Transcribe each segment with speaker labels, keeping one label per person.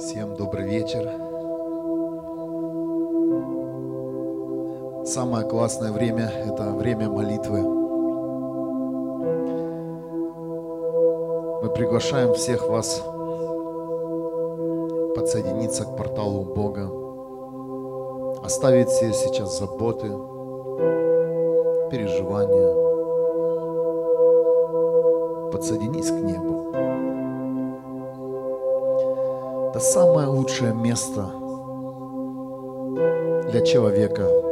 Speaker 1: Всем добрый вечер. Самое классное время – это время молитвы. Мы приглашаем всех вас подсоединиться к порталу Бога, оставить все сейчас заботы, переживания, подсоединись к небу самое лучшее место для человека –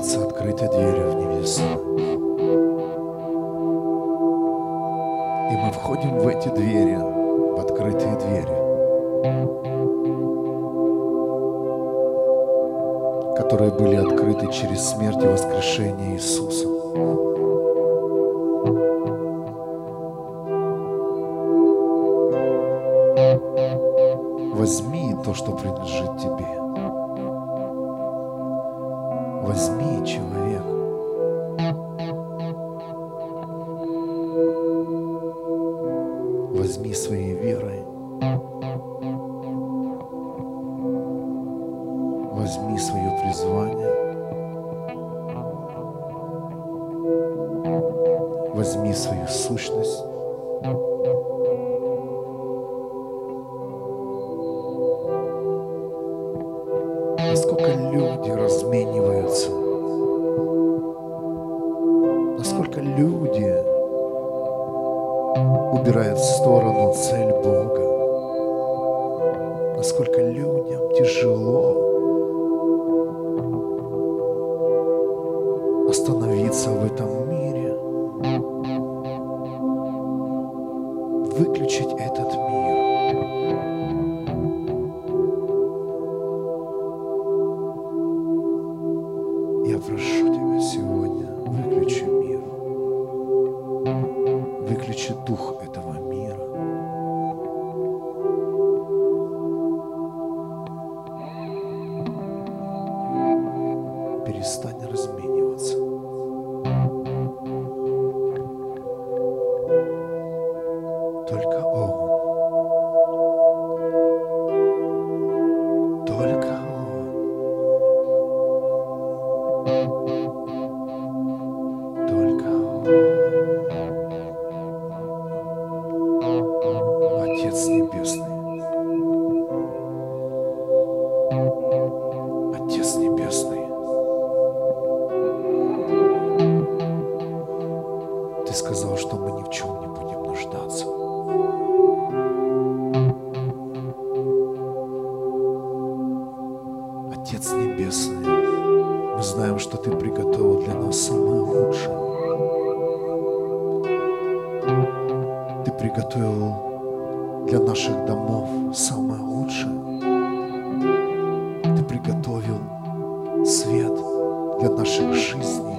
Speaker 1: открывается открытой дверью в небеса. И мы входим в эти двери, в открытые двери, которые были открыты через смерть и воскрешение Иисуса. Для наших жизней,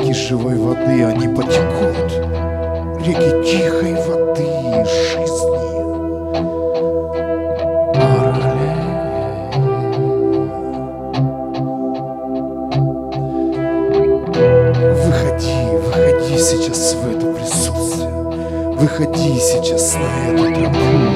Speaker 1: реки живой воды, они потекут. Реки тихой воды и жизни. Выходи, выходи сейчас в это присутствие. Выходи сейчас на эту тропу.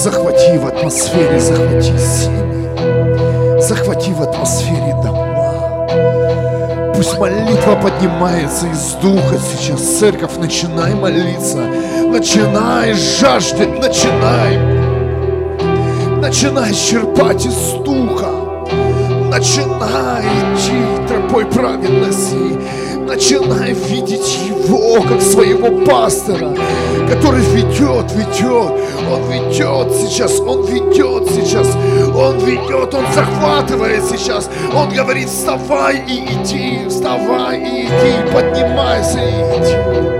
Speaker 1: захвати в атмосфере, захвати семьи, захвати в атмосфере дома. Пусть молитва поднимается из духа сейчас. Церковь, начинай молиться, начинай жаждать, начинай, начинай черпать из духа, начинай идти тропой праведности, начинай видеть Его как своего пастора, который ведет, ведет, Он ведет сейчас, Он ведет сейчас, Он ведет, Он захватывает сейчас, Он говорит, вставай и иди, вставай и иди, поднимайся и иди.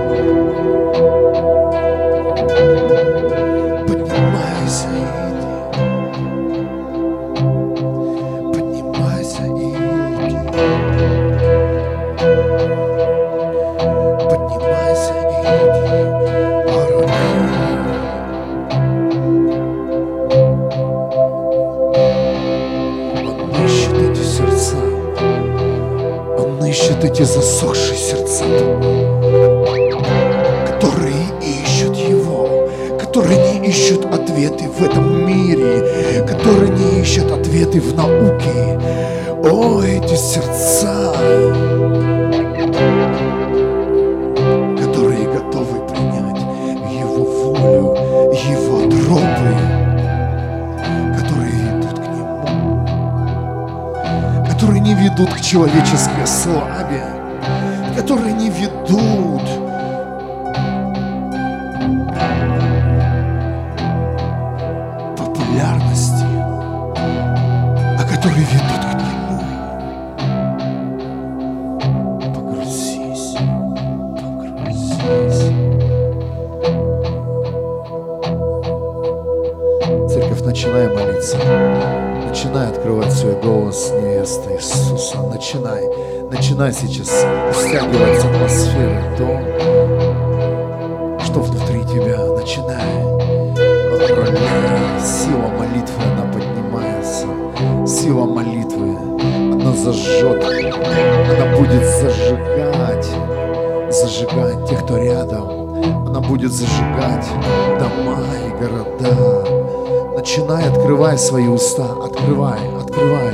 Speaker 1: Свои уста, открывай, открывай.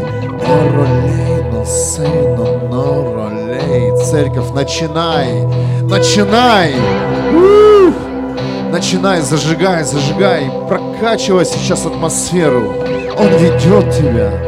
Speaker 1: Церковь, начинай, начинай. У-у-у. Начинай, зажигай, зажигай, прокачивай сейчас атмосферу. Он ведет тебя.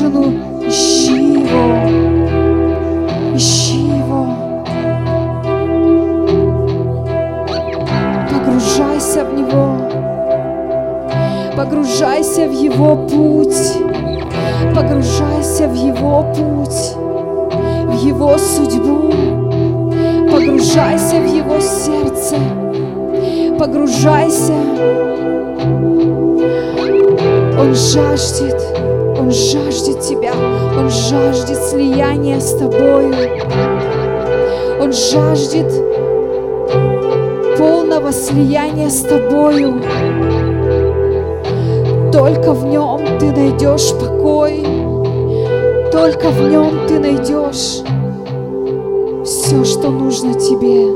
Speaker 2: Жемчужину. Ищи Его. Ищи Его. Погружайся в Него. Погружайся в Его путь. Погружайся в Его путь, в Его судьбу. Погружайся в Его сердце. Погружайся. Он жаждет, Он жаждет тебя, Он жаждет слияния с тобою. Он жаждет полного слияния с тобою. Только в нем ты найдешь покой, только в нем ты найдешь все, что нужно тебе.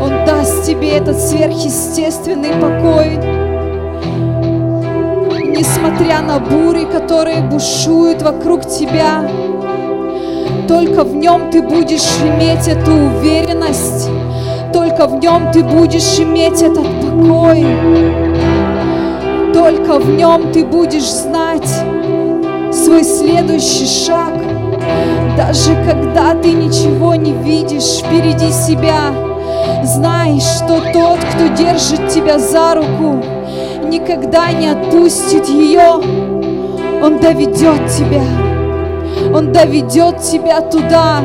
Speaker 2: Он даст тебе этот сверхъестественный покой, несмотря на бури, которые бушуют вокруг тебя. Только в нем ты будешь иметь эту уверенность, только в нем ты будешь иметь этот покой. Только в нем ты будешь знать свой следующий шаг. Даже когда ты ничего не видишь впереди себя, знай, что тот, кто держит тебя за руку, никогда не отпустит ее. Он доведет тебя. Он доведет тебя туда,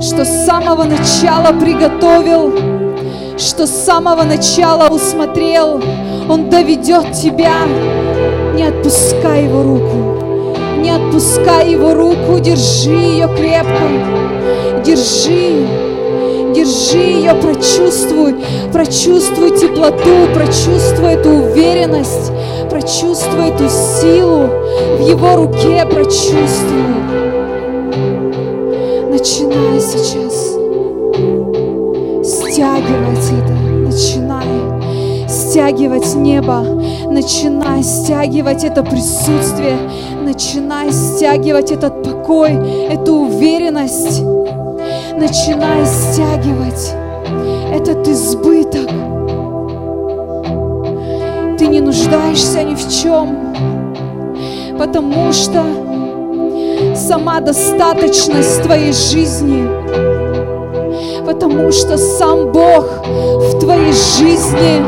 Speaker 2: что с самого начала приготовил, что с самого начала усмотрел. Он доведет тебя. Не отпускай его руку. Не отпускай его руку. Держи ее крепко. Держи. Держи ее, прочувствуй. Прочувствуй теплоту, прочувствуй эту уверенность, прочувствуй эту силу в его руке, прочувствуй. Начинай сейчас стягивать это. Начинай стягивать небо, начинай стягивать это присутствие, начинай стягивать этот покой, эту уверенность, начинай стягивать этот избыток. Ты не нуждаешься ни в чем, потому что сама достаточность твоей жизни. Потому что сам Бог в твоей жизни,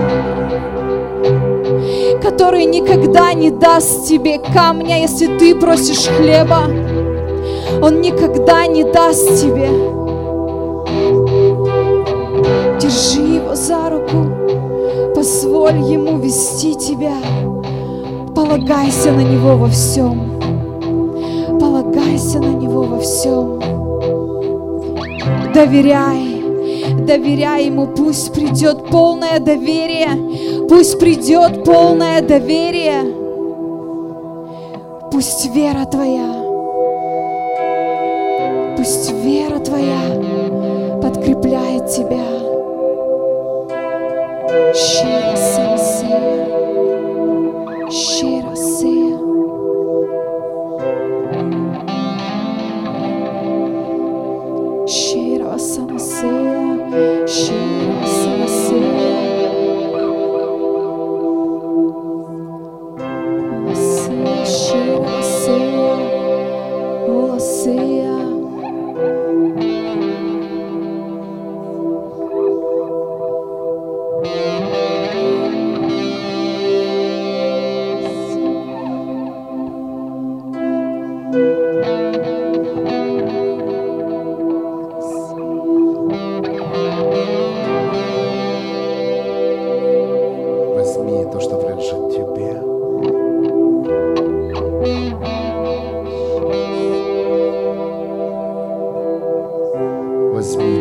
Speaker 2: который никогда не даст тебе камня, если ты просишь хлеба, Он никогда не даст тебе. Держи его за руку, позволь ему вести тебя. Полагайся на него во всем. Полагайся на него во всем. Доверяй, доверяй ему, пусть придет полное доверие, пусть придет полное доверие, пусть вера твоя, пусть вера твоя подкрепляет тебя.
Speaker 1: Возьми любимый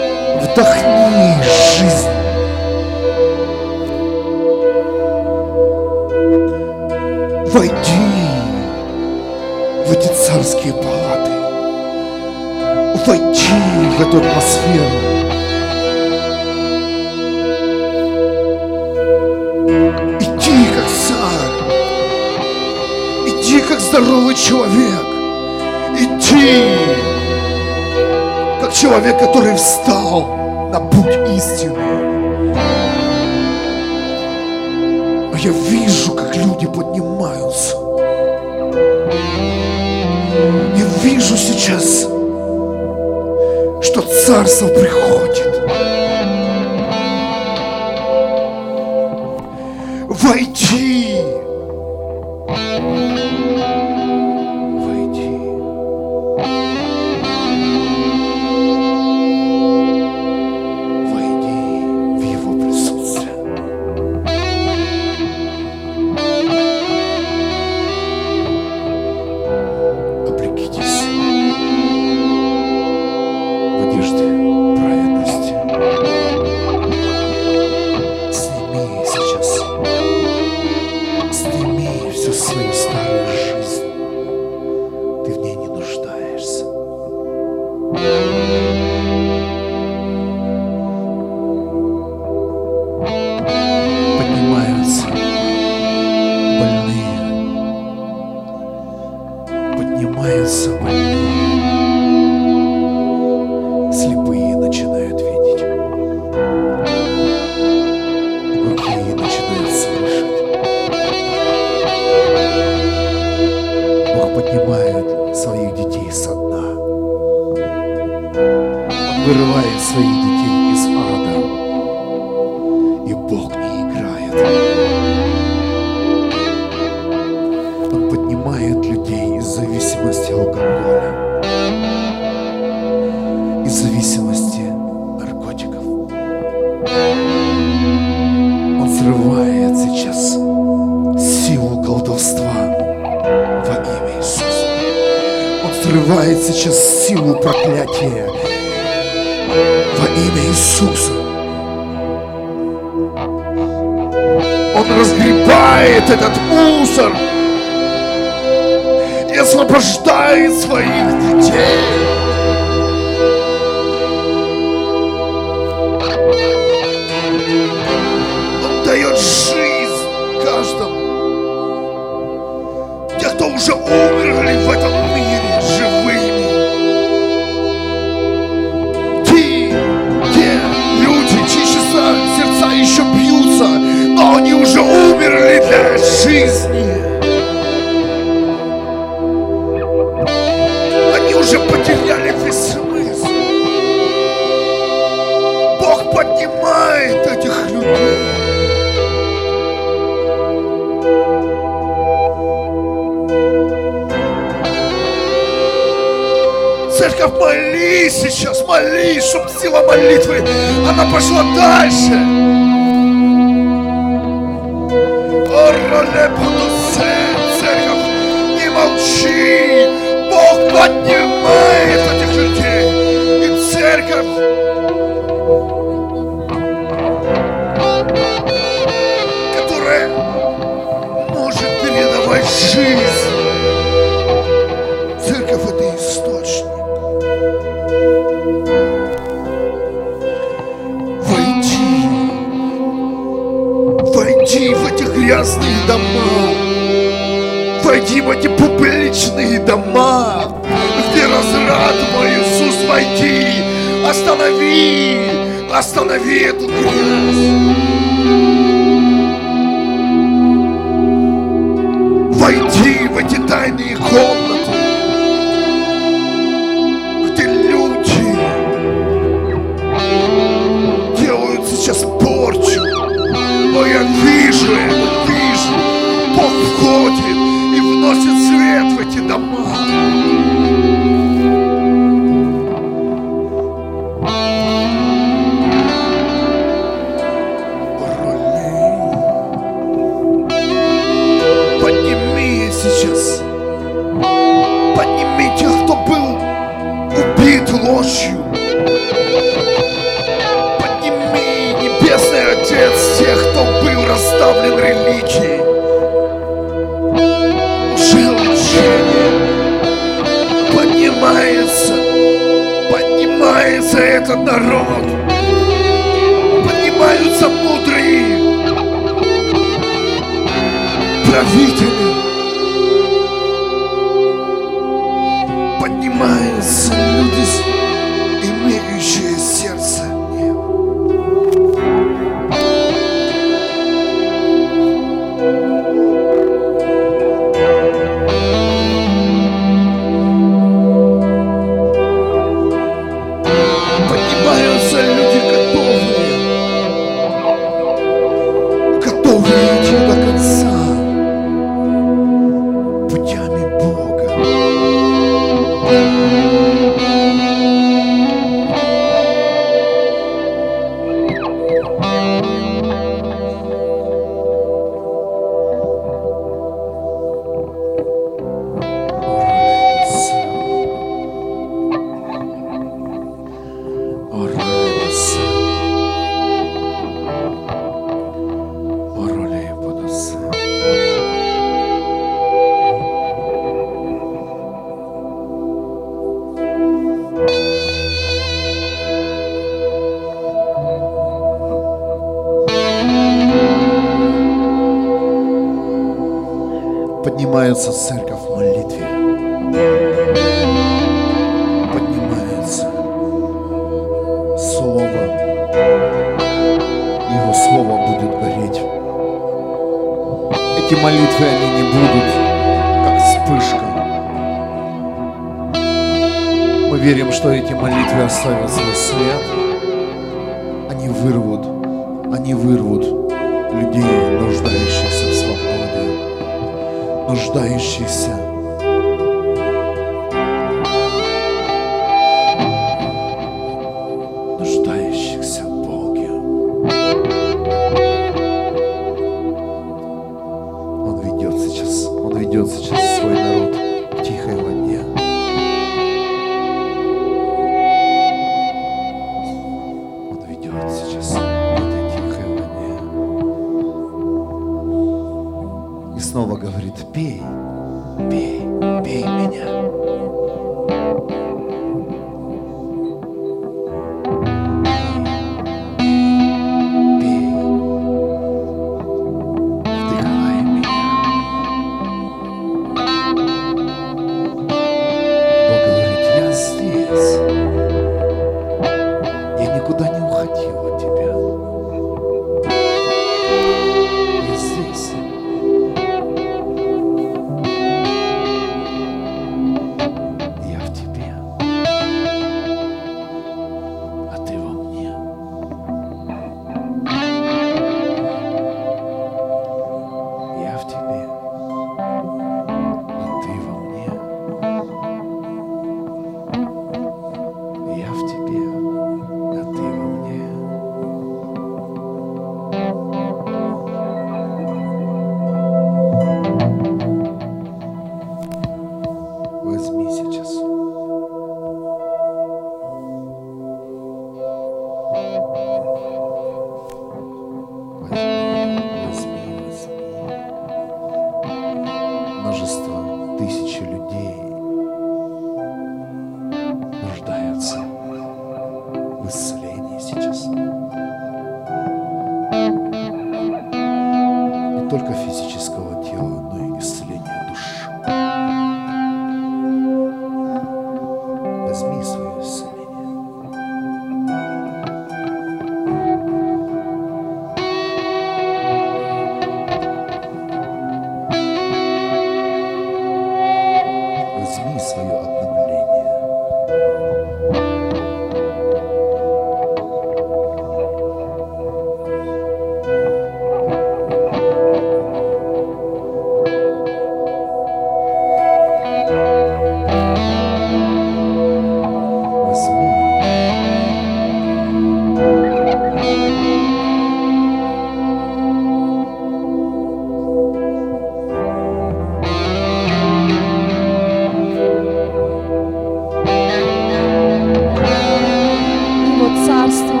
Speaker 1: царство.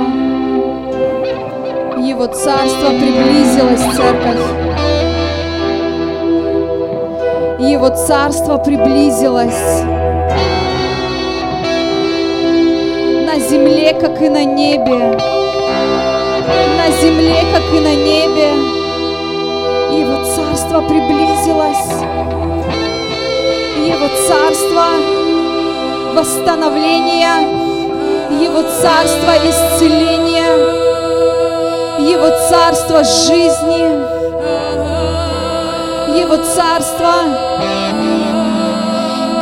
Speaker 1: Его царство
Speaker 2: приблизилось, церковь. Его царство приблизилось. На земле, как и на небе. На земле, как и на небе. Его царство приблизилось. Его царство восстановления его царство исцеления, Его царство жизни, Его царство,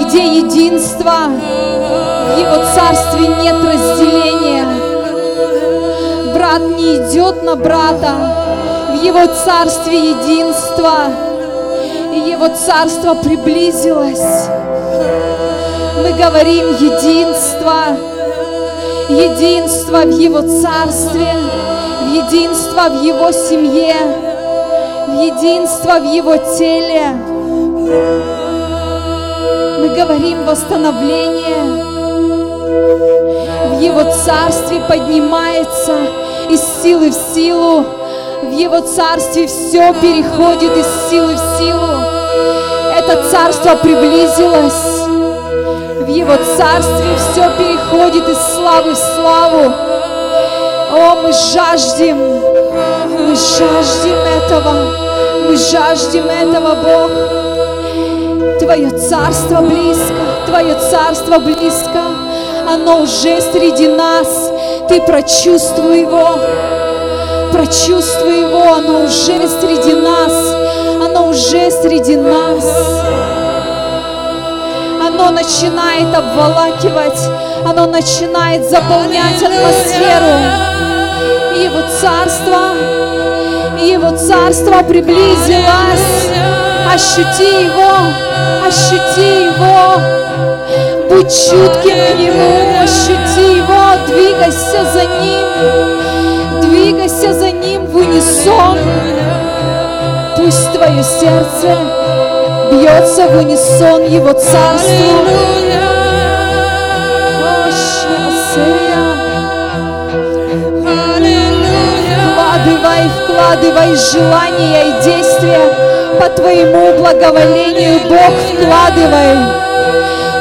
Speaker 2: где единство, в Его царстве нет разделения. Брат не идет на брата, в Его царстве единство, и Его царство приблизилось. Мы говорим единство, единство в Его царстве, в единство в Его семье, в единство в Его теле. Мы говорим восстановление. В Его царстве поднимается из силы в силу. В Его царстве все переходит из силы в силу. Это царство приблизилось. Его царстве все переходит из славы в славу. О, мы жаждем, мы жаждем этого, мы жаждем этого, Бог. Твое царство близко, Твое царство близко, оно уже среди нас. Ты прочувствуй его, прочувствуй его, оно уже среди нас, оно уже среди нас. Оно начинает обволакивать, оно начинает заполнять атмосферу. И его царство, и его царство приблизилось. Ощути его, ощути его. Будь чутким к нему, ощути его, двигайся за ним, двигайся за ним в унисон. Пусть твое сердце бьется в унисон Его Царству. Вкладывай, вкладывай желания и действия. По Твоему благоволению, Бог, вкладывай,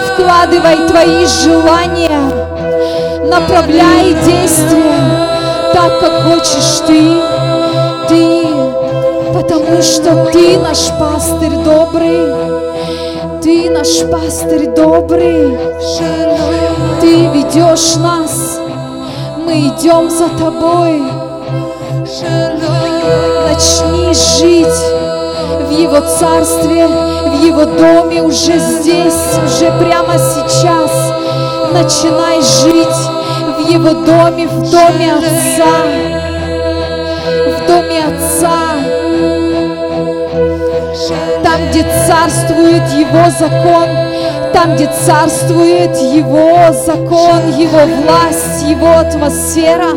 Speaker 2: вкладывай Твои желания, направляй действия так, как хочешь Ты, Ты, наш пастырь добрый, Ты ведешь нас, мы идем за Тобой. Начни жить в Его царстве, в Его доме уже здесь, уже прямо сейчас. Начинай жить в Его доме, в доме Отца, где царствует Его закон, там, где царствует Его закон, Его власть, Его атмосфера.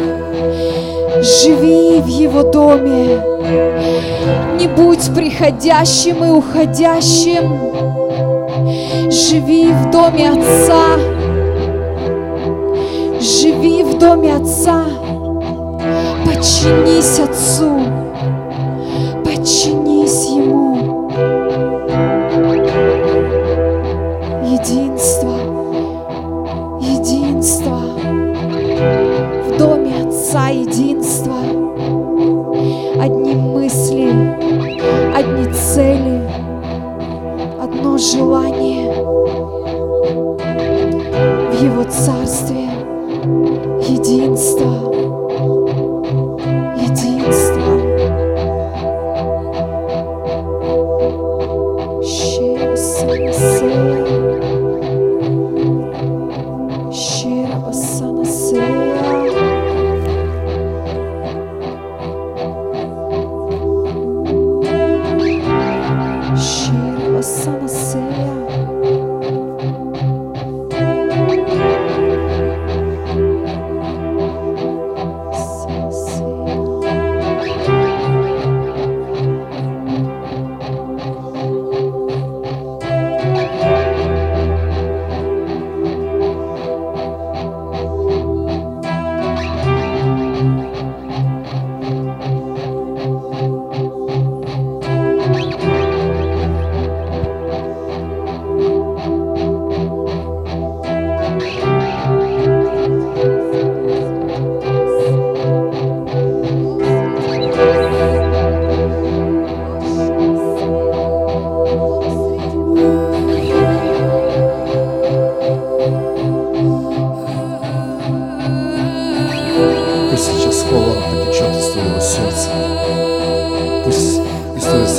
Speaker 2: Живи в Его доме. Не будь приходящим и уходящим. Живи в доме Отца. Живи в доме Отца. Подчинись Отцу. Подчинись в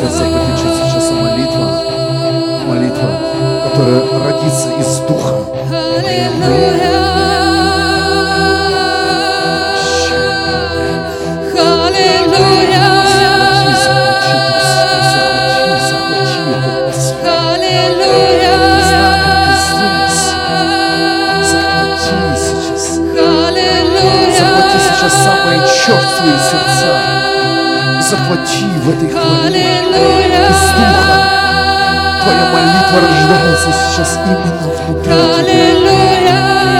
Speaker 2: сердце, я сейчас молитва, молитва,
Speaker 1: которая родится из Духа. Захвати в этой хвале из духа. Твоя молитва рождается сейчас именно внутри тебя.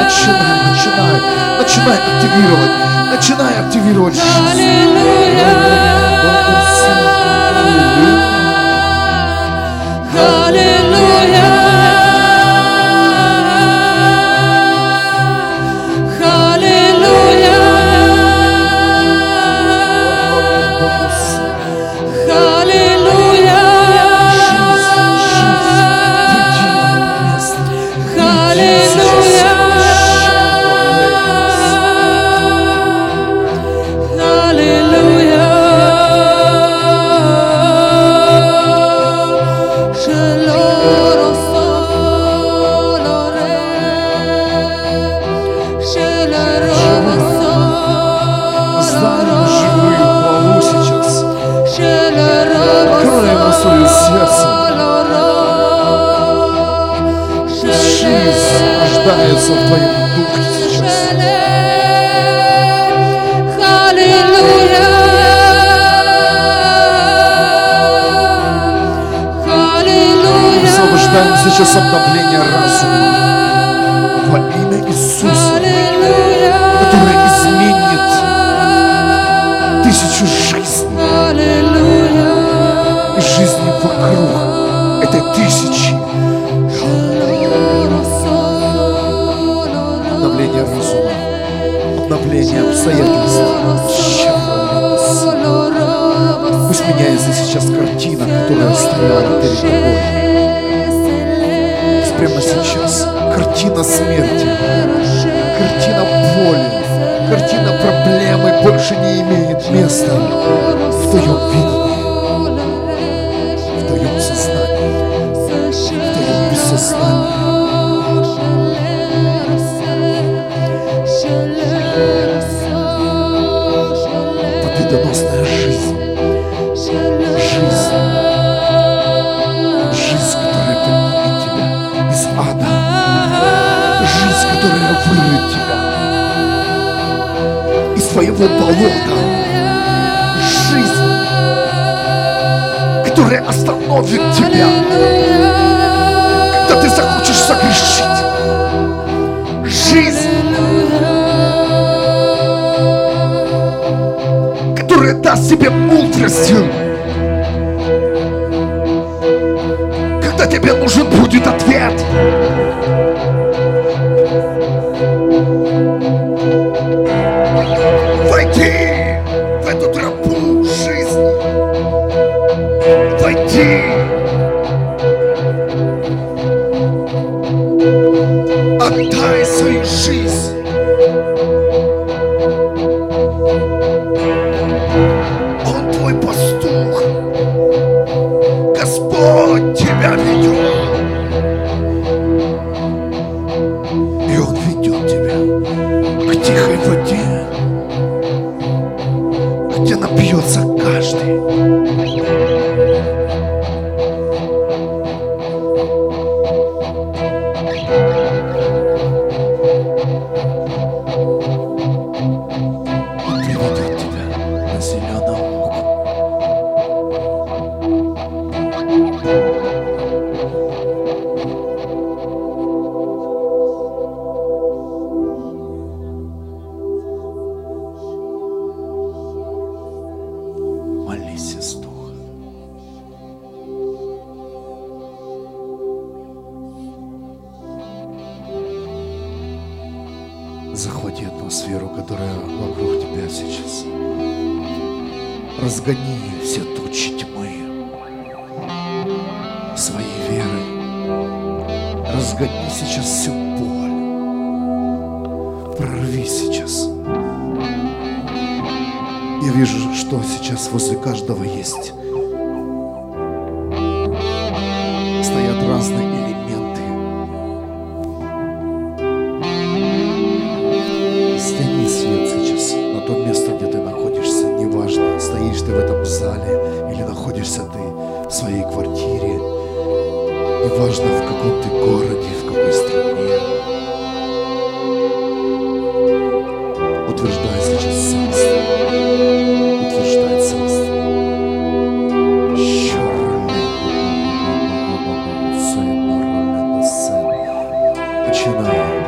Speaker 1: Начинай, начинай, начинай активировать, начинай активировать жизнь. Аллилуйя. которая вынет тебя из своего болота. Жизнь, которая остановит тебя, когда ты захочешь согрешить. Жизнь, которая даст тебе мудрость, когда тебе нужен будет ответ.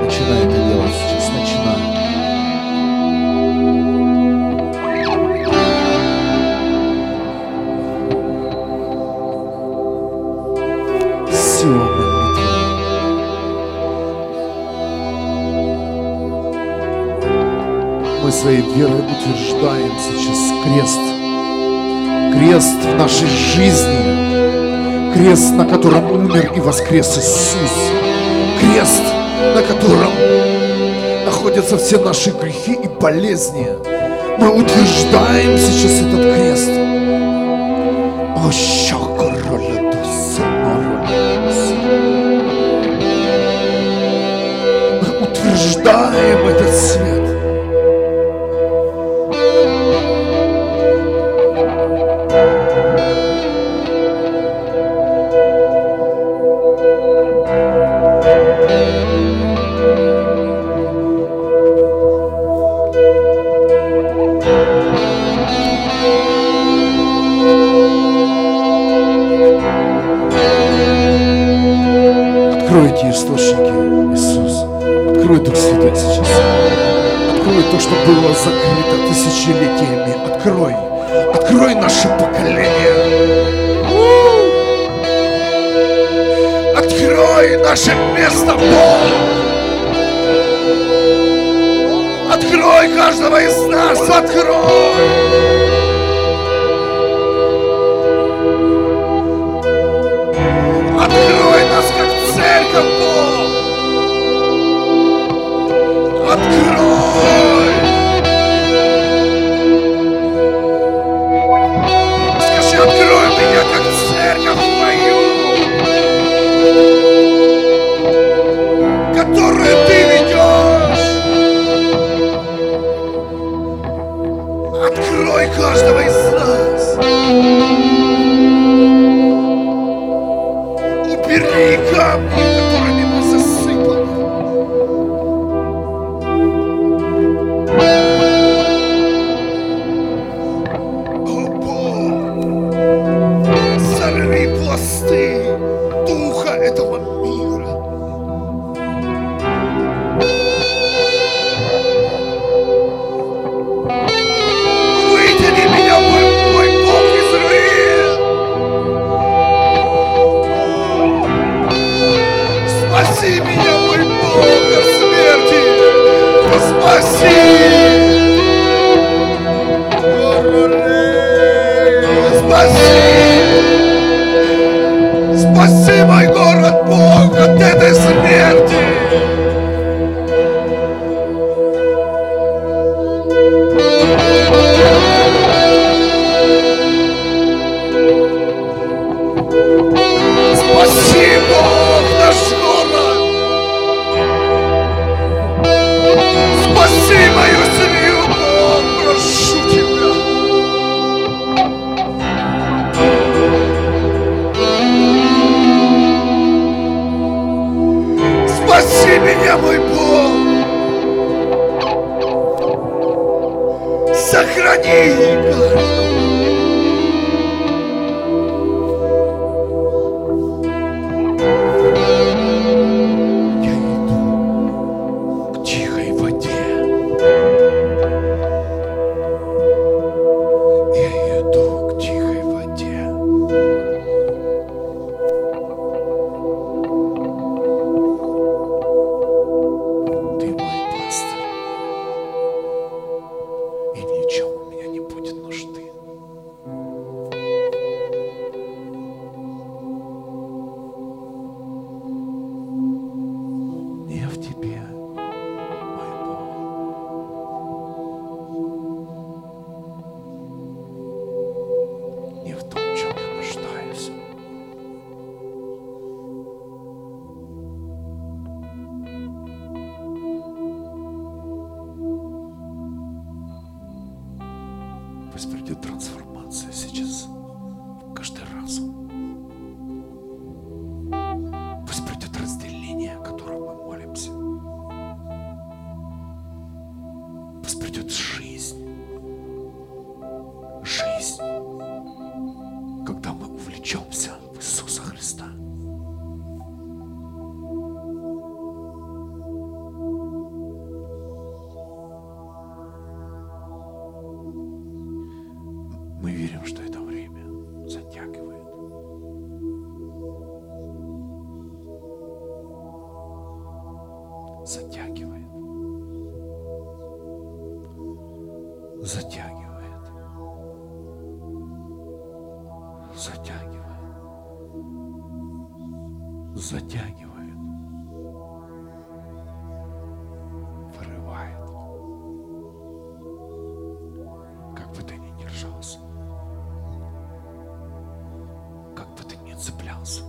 Speaker 1: Начинай это делать сейчас, начинай. Мы своей верой утверждаем сейчас крест. Крест в нашей жизни. Крест, на котором умер и воскрес Иисус. Крест – на котором находятся все наши грехи и болезни. Мы утверждаем сейчас этот крест. О, Мы утверждаем этот свет. закрыто тысячелетиями. Открой, открой наше поколение. Открой наше место Бог. Открой каждого из нас, открой. pastores também держался. Как бы ты ни цеплялся.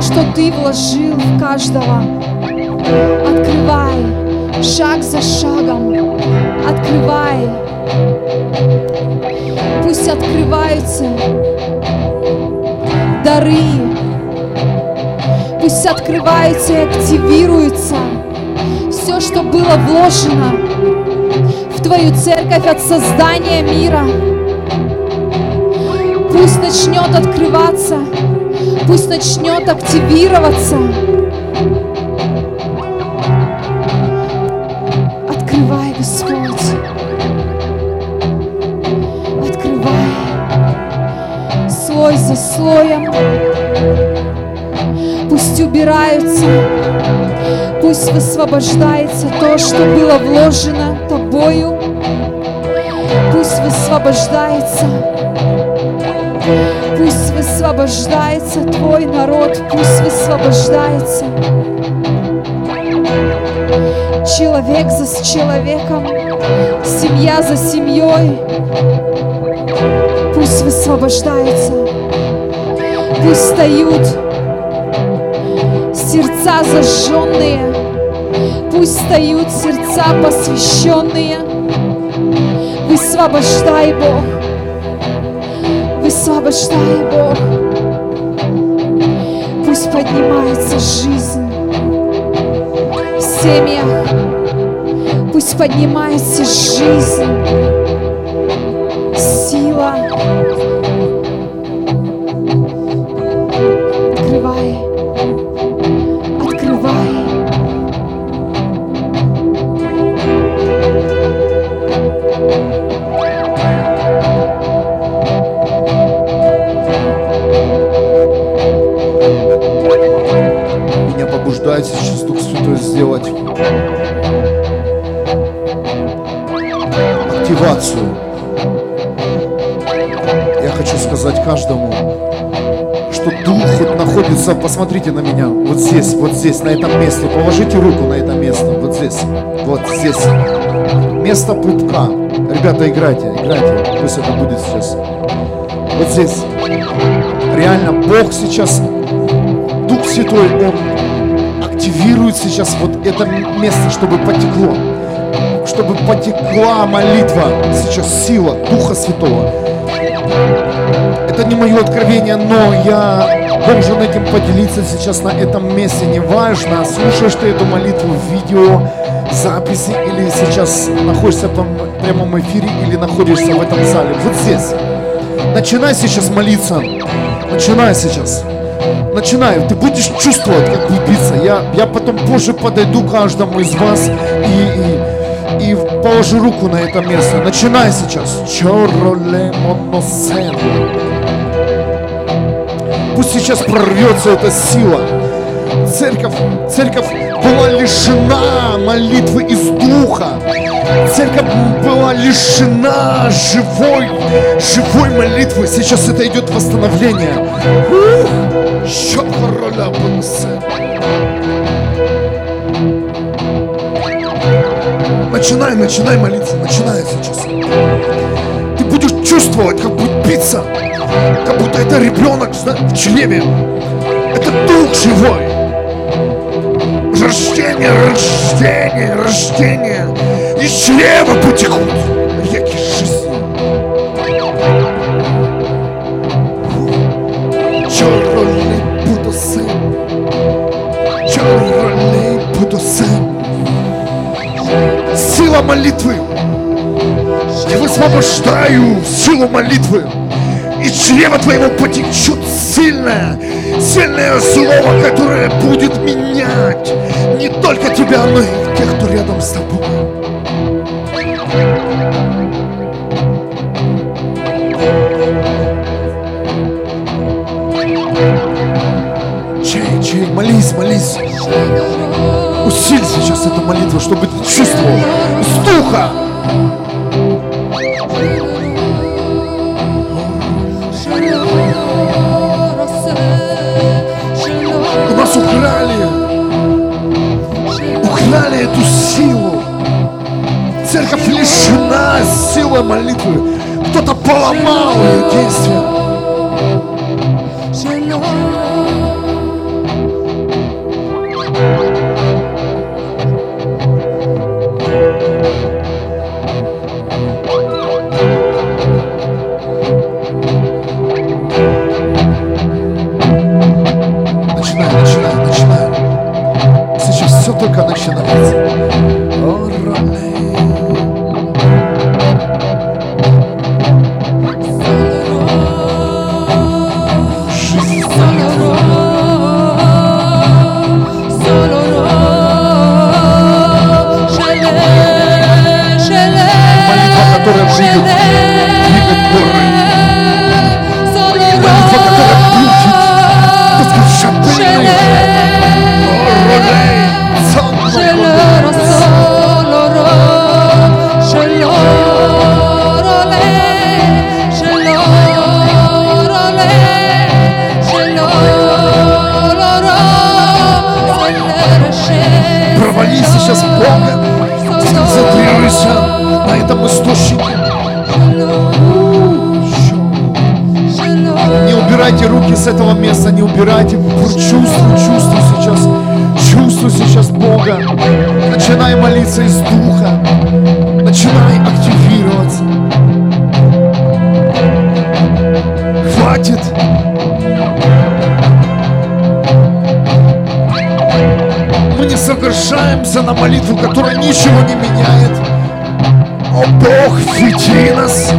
Speaker 2: Все, что Ты вложил в каждого. Открывай шаг за шагом. Открывай. Пусть открываются дары. Пусть открываются и активируются все, что было вложено в Твою церковь от создания мира. Пусть начнет открываться, пусть начнет активироваться. Открывай, Господь. Открывай. Слой за слоем. Пусть убираются, пусть высвобождается то, что было вложено тобою. Пусть высвобождается. Высвобождается твой народ, пусть высвобождается. Человек за человеком, семья за семьей. Пусть высвобождается. Пусть встают сердца зажженные. Пусть встают сердца посвященные. Высвобождай, Бог. Высвобождай, Бог. Пусть поднимается жизнь в семьях. Пусть поднимается жизнь, сила.
Speaker 1: Посмотрите на меня, вот здесь, вот здесь, на этом месте. Положите руку на это место, вот здесь, вот здесь. Место пупка. Ребята, играйте, играйте. Пусть это будет сейчас. Вот здесь. Реально, Бог сейчас, Дух Святой, Он активирует сейчас вот это место, чтобы потекло. Чтобы потекла молитва, сейчас сила Духа Святого. Это не мое откровение, но я должен этим поделиться сейчас на этом месте. Неважно, слушаешь ты эту молитву в видео, записи или сейчас находишься в прямом эфире или находишься в этом зале. Вот здесь. Начинай сейчас молиться. Начинай сейчас. Начинай. Ты будешь чувствовать, как биться. Я, я потом позже подойду каждому из вас и, и, и положу руку на это место. Начинай сейчас. Чороле моносен. Пусть сейчас прорвется эта сила. Церковь, церковь была лишена молитвы из духа. Церковь была лишена живой, живой молитвы. Сейчас это идет восстановление. Начинай, начинай молиться, начинай сейчас. Ты будешь чувствовать, как будет биться, как будто это ребенок в чреве. Это дух живой. Рождение, рождение, рождение. Из чрева потекут реки жизни. Чорный буду сын. Чорный буду сын. Сила молитвы. Я высвобождаю силу молитвы. Из чрева твоего потечет сильное, сильное слово, которое будет менять не только тебя, но и тех, кто рядом с тобой. Чей, чей, молись, молись. Усиль сейчас эту молитву, чтобы ты чувствовал с духа. Эту силу. Церковь лишена силы молитвы. Кто-то поломал ее действие. Убирайте руки с этого места, не убирайте. Чувствуй, чувствуй сейчас. Чувствуй сейчас Бога. Начинай молиться из Духа. Начинай активироваться. Хватит. Мы не соглашаемся на молитву, которая ничего не меняет. О Бог, веди нас.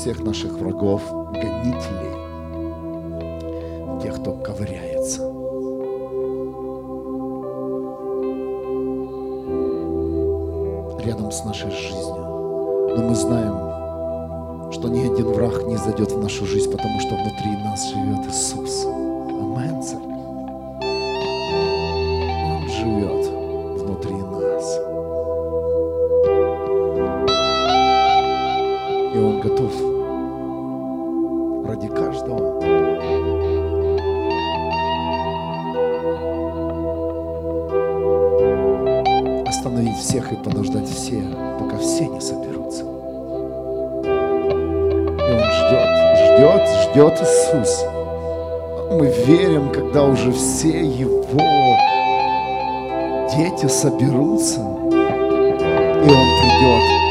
Speaker 1: Всех наших врагов, гонителей, тех, кто ковыряется. рядом с нашей жизнью. Но мы знаем, что ни один враг не зайдет в нашу жизнь, потому что внутри нас живет Иисус. Амен. Он живет готов ради каждого остановить всех и подождать всех, пока все не соберутся. И Он ждет, ждет, ждет Иисус. Мы верим, когда уже все Его дети соберутся, и Он придет.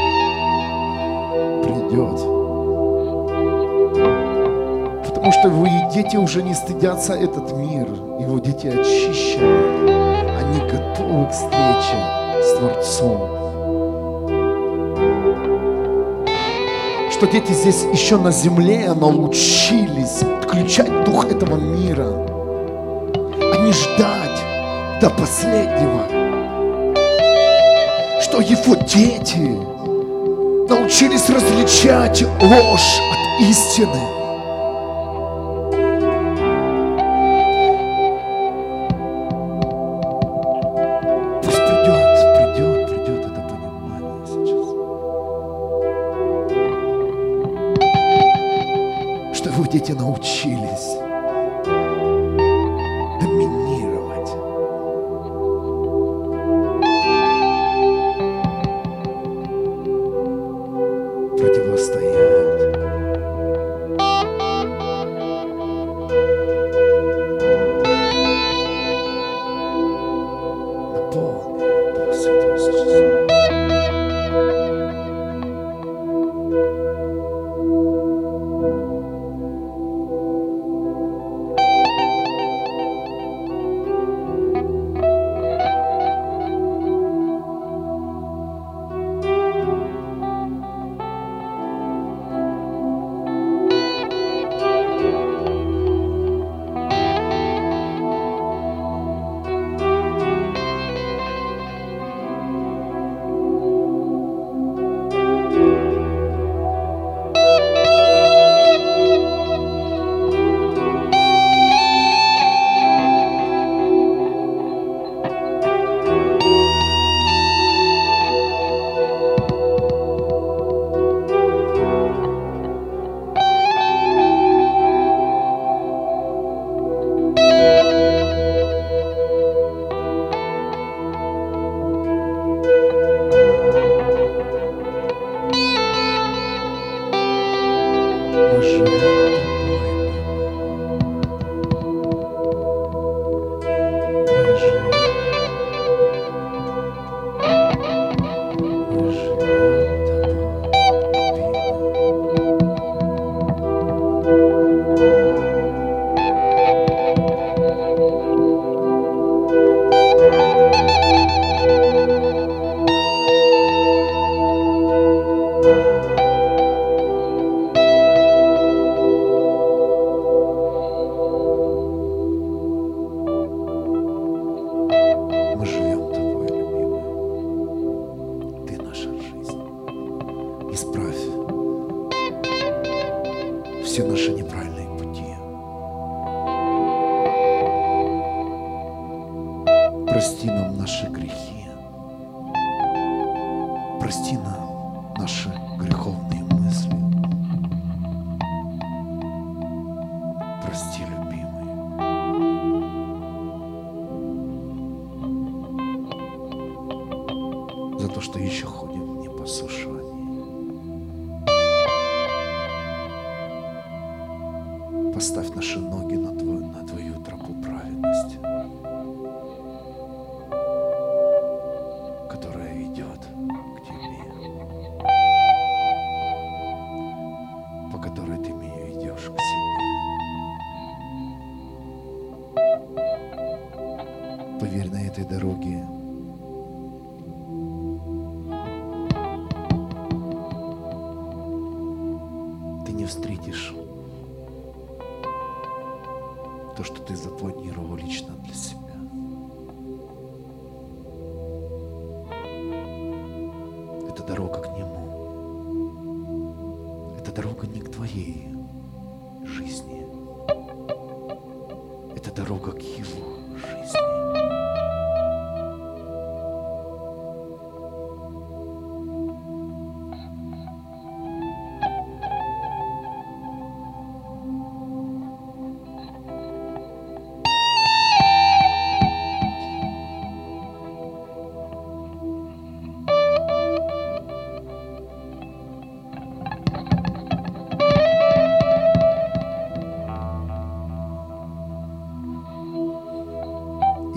Speaker 1: Придет. Потому что Его дети уже не стыдятся этот мир. Его дети очищены. Они готовы к встрече с Творцом. Что дети здесь еще на земле научились отключать дух этого мира, а не ждать до последнего. Что его дети научились различать ложь от истины. Пусть придет, придет, придет это понимание сейчас. Что его дети научились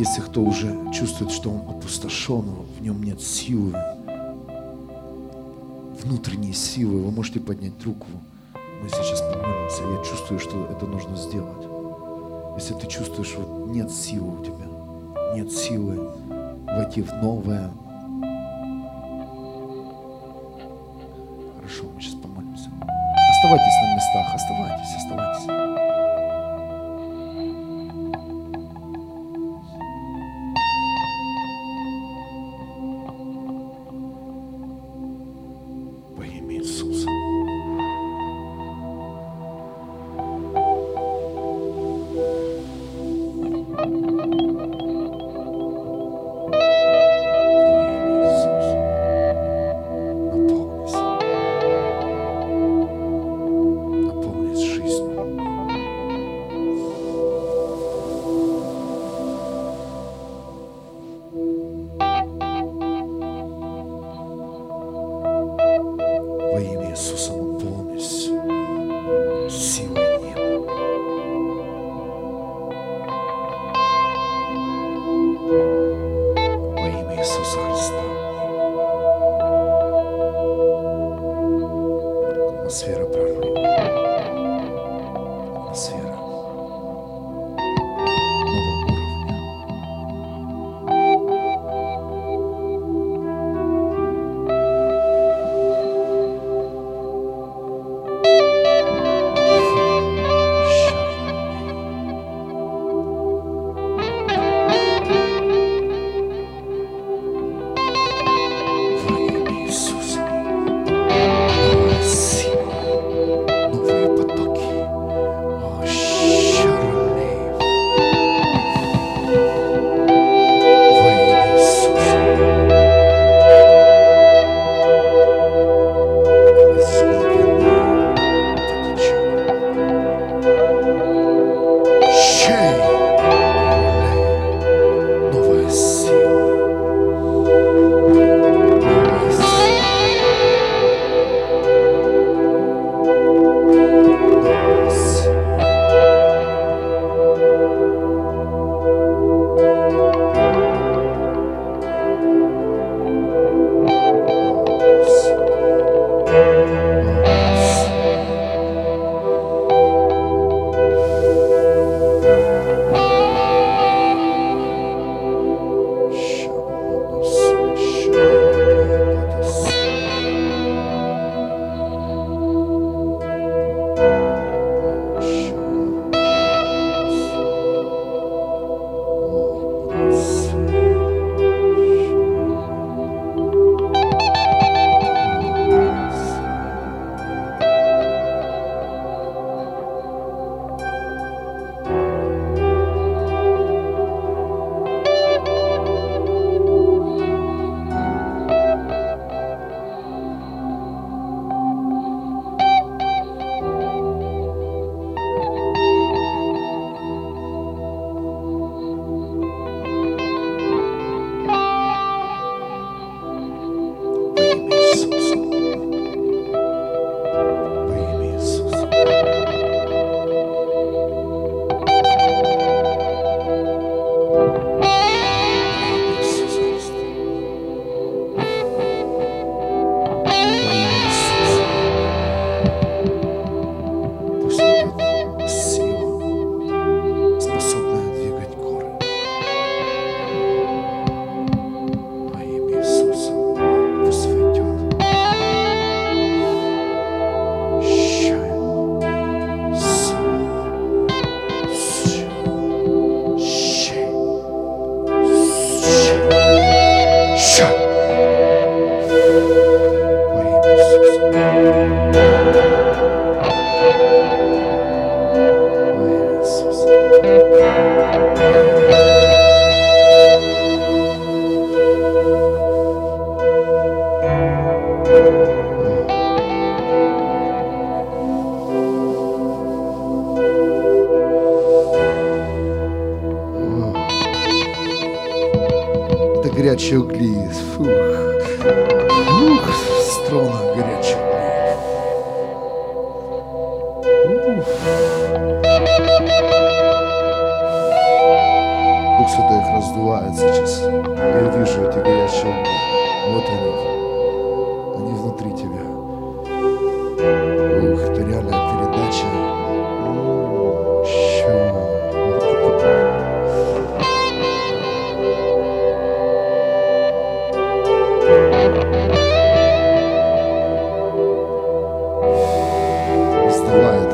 Speaker 1: Если кто уже чувствует, что он опустошен, в нем нет силы, внутренней силы, вы можете поднять руку. Мы сейчас помолимся. Я чувствую, что это нужно сделать. Если ты чувствуешь, вот нет силы у тебя, нет силы войти в новое. Хорошо, мы сейчас помолимся. Оставайтесь на местах, оставайтесь, оставайтесь.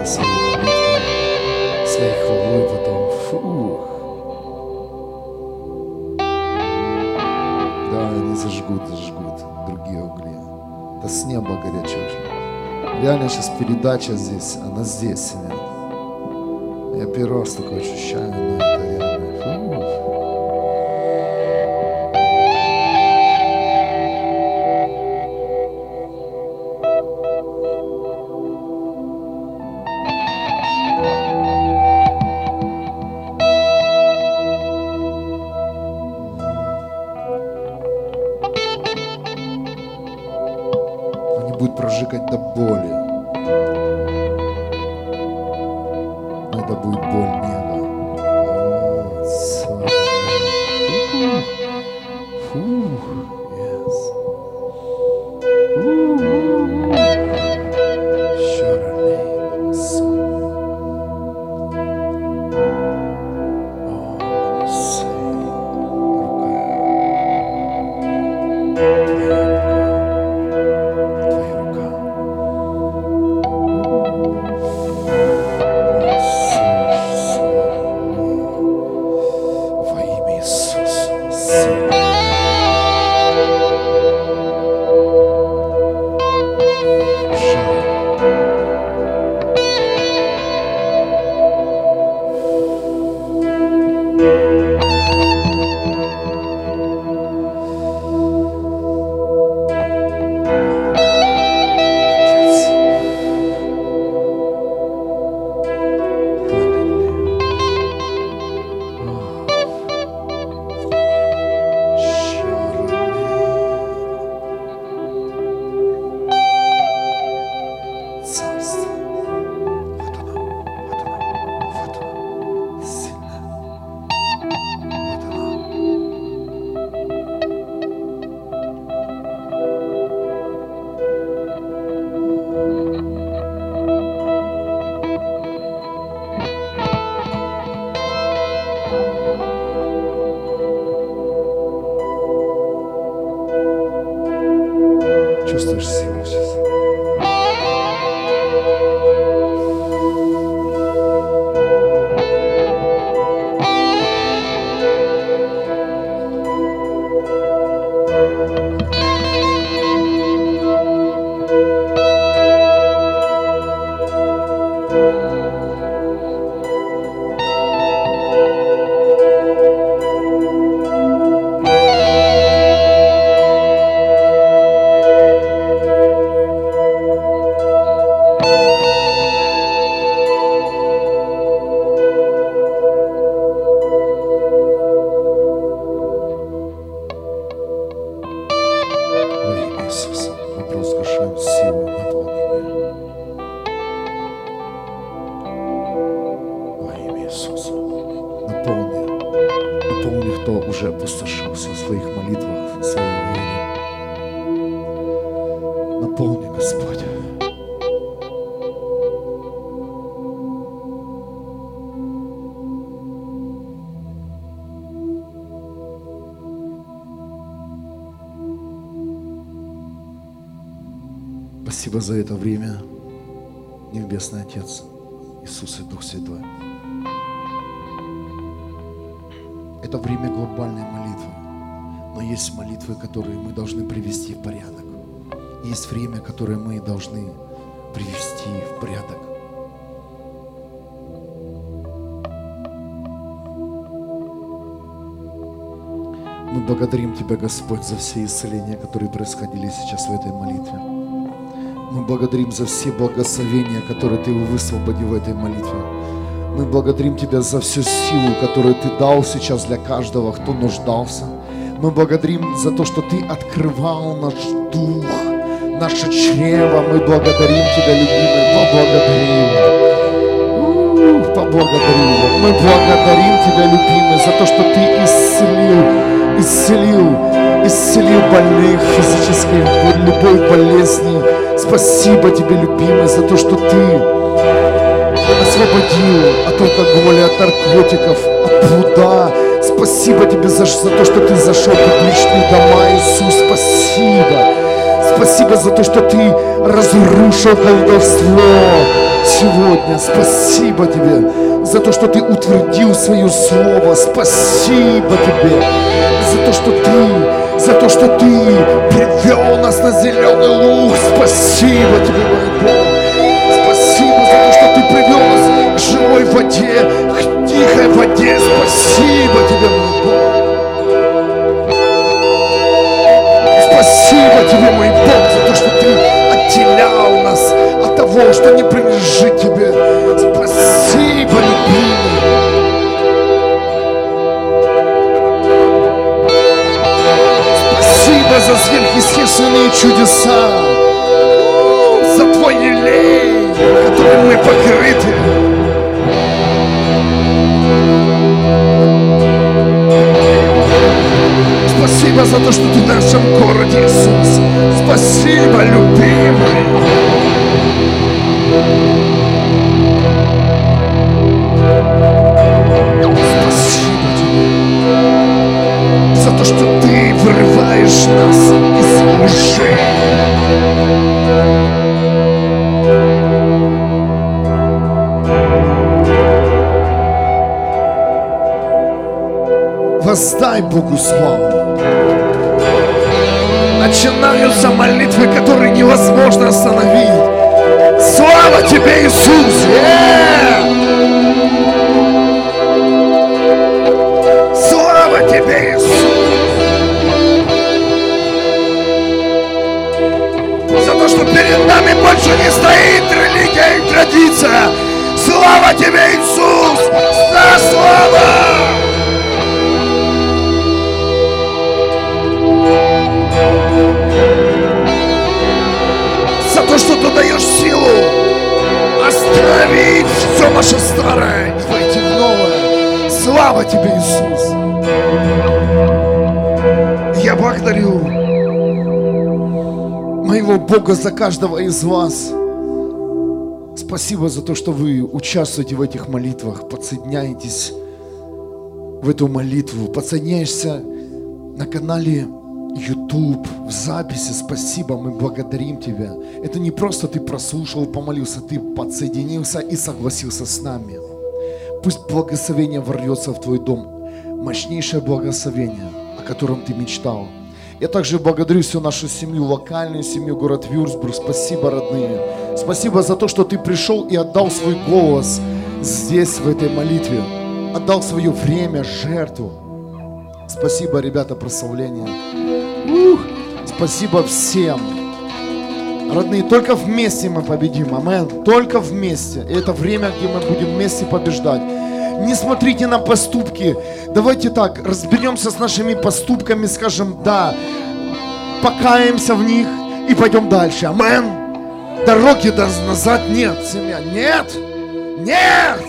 Speaker 1: Своей молитвой, своей хвалой потом. Фух. Да, они зажгут, зажгут другие угли. Это с неба горячее уже. Реально сейчас передача здесь, она здесь. Я первый раз такое ощущаю, но Отец, Иисус и Дух Святой. Это время глобальной молитвы. Но есть молитвы, которые мы должны привести в порядок. Есть время, которое мы должны привести в порядок. Мы благодарим Тебя, Господь, за все исцеления, которые происходили сейчас в этой молитве. Мы благодарим за все благословения, которые Ты высвободил в этой молитве. Мы благодарим Тебя за всю силу, которую Ты дал сейчас для каждого, кто нуждался. Мы благодарим за то, что Ты открывал наш дух, наше чрево. Мы благодарим Тебя, любимый, поблагодарим. Поблагодарим. Мы благодарим Тебя, любимый, за то, что Ты исцелил, исцелил, исцелил больных физической, любой болезни. Спасибо Тебе, любимый, за то, что Ты освободил от алкоголя, от наркотиков, от блуда. Спасибо тебе за, за то, что ты зашел в публичные дома, Иисус. Спасибо. Спасибо за то, что ты разрушил колдовство сегодня. Спасибо тебе за то, что ты утвердил свое слово. Спасибо тебе за то, что ты, за то, что ты привел нас на зеленый луг. Спасибо тебе, мой Бог. Спасибо за то, что ты привел нас к живой воде, к тихой воде. Спасибо тебе, мой Бог. Спасибо тебе, мой Бог, за то, что ты отделял нас от того, что не принадлежит тебе. Чудеса, за твой елей, которым мы покрыты. Спасибо за то, что ты в нашем городе, Иисус. Спасибо, любимый. То, что ты вырываешь нас из лжи. Воздай Богу славу. Начинаются молитвы, которые невозможно остановить. Слава тебе, Иисус! Е! Что перед нами больше не стоит религия и традиция. Слава тебе, Иисус! За слава! за то, что ты даешь силу остановить все наше старое и войти в новое. Слава тебе, Иисус! Я благодарю моего Бога за каждого из вас. Спасибо за то, что вы участвуете в этих молитвах, подсоединяетесь в эту молитву, подсоединяешься на канале YouTube, в записи. Спасибо, мы благодарим Тебя. Это не просто ты прослушал, помолился, ты подсоединился и согласился с нами. Пусть благословение ворвется в твой дом. Мощнейшее благословение, о котором ты мечтал. Я также благодарю всю нашу семью, локальную семью, город Вюрсбург. Спасибо, родные. Спасибо за то, что ты пришел и отдал свой голос здесь, в этой молитве. Отдал свое время, жертву. Спасибо, ребята, прославление. Ух, спасибо всем. Родные, только вместе мы победим. Амен. Только вместе. И это время, где мы будем вместе побеждать. Не смотрите на поступки. Давайте так, разберемся с нашими поступками, скажем да, покаемся в них и пойдем дальше. Амен. Дороги назад нет, семья. Нет. Нет.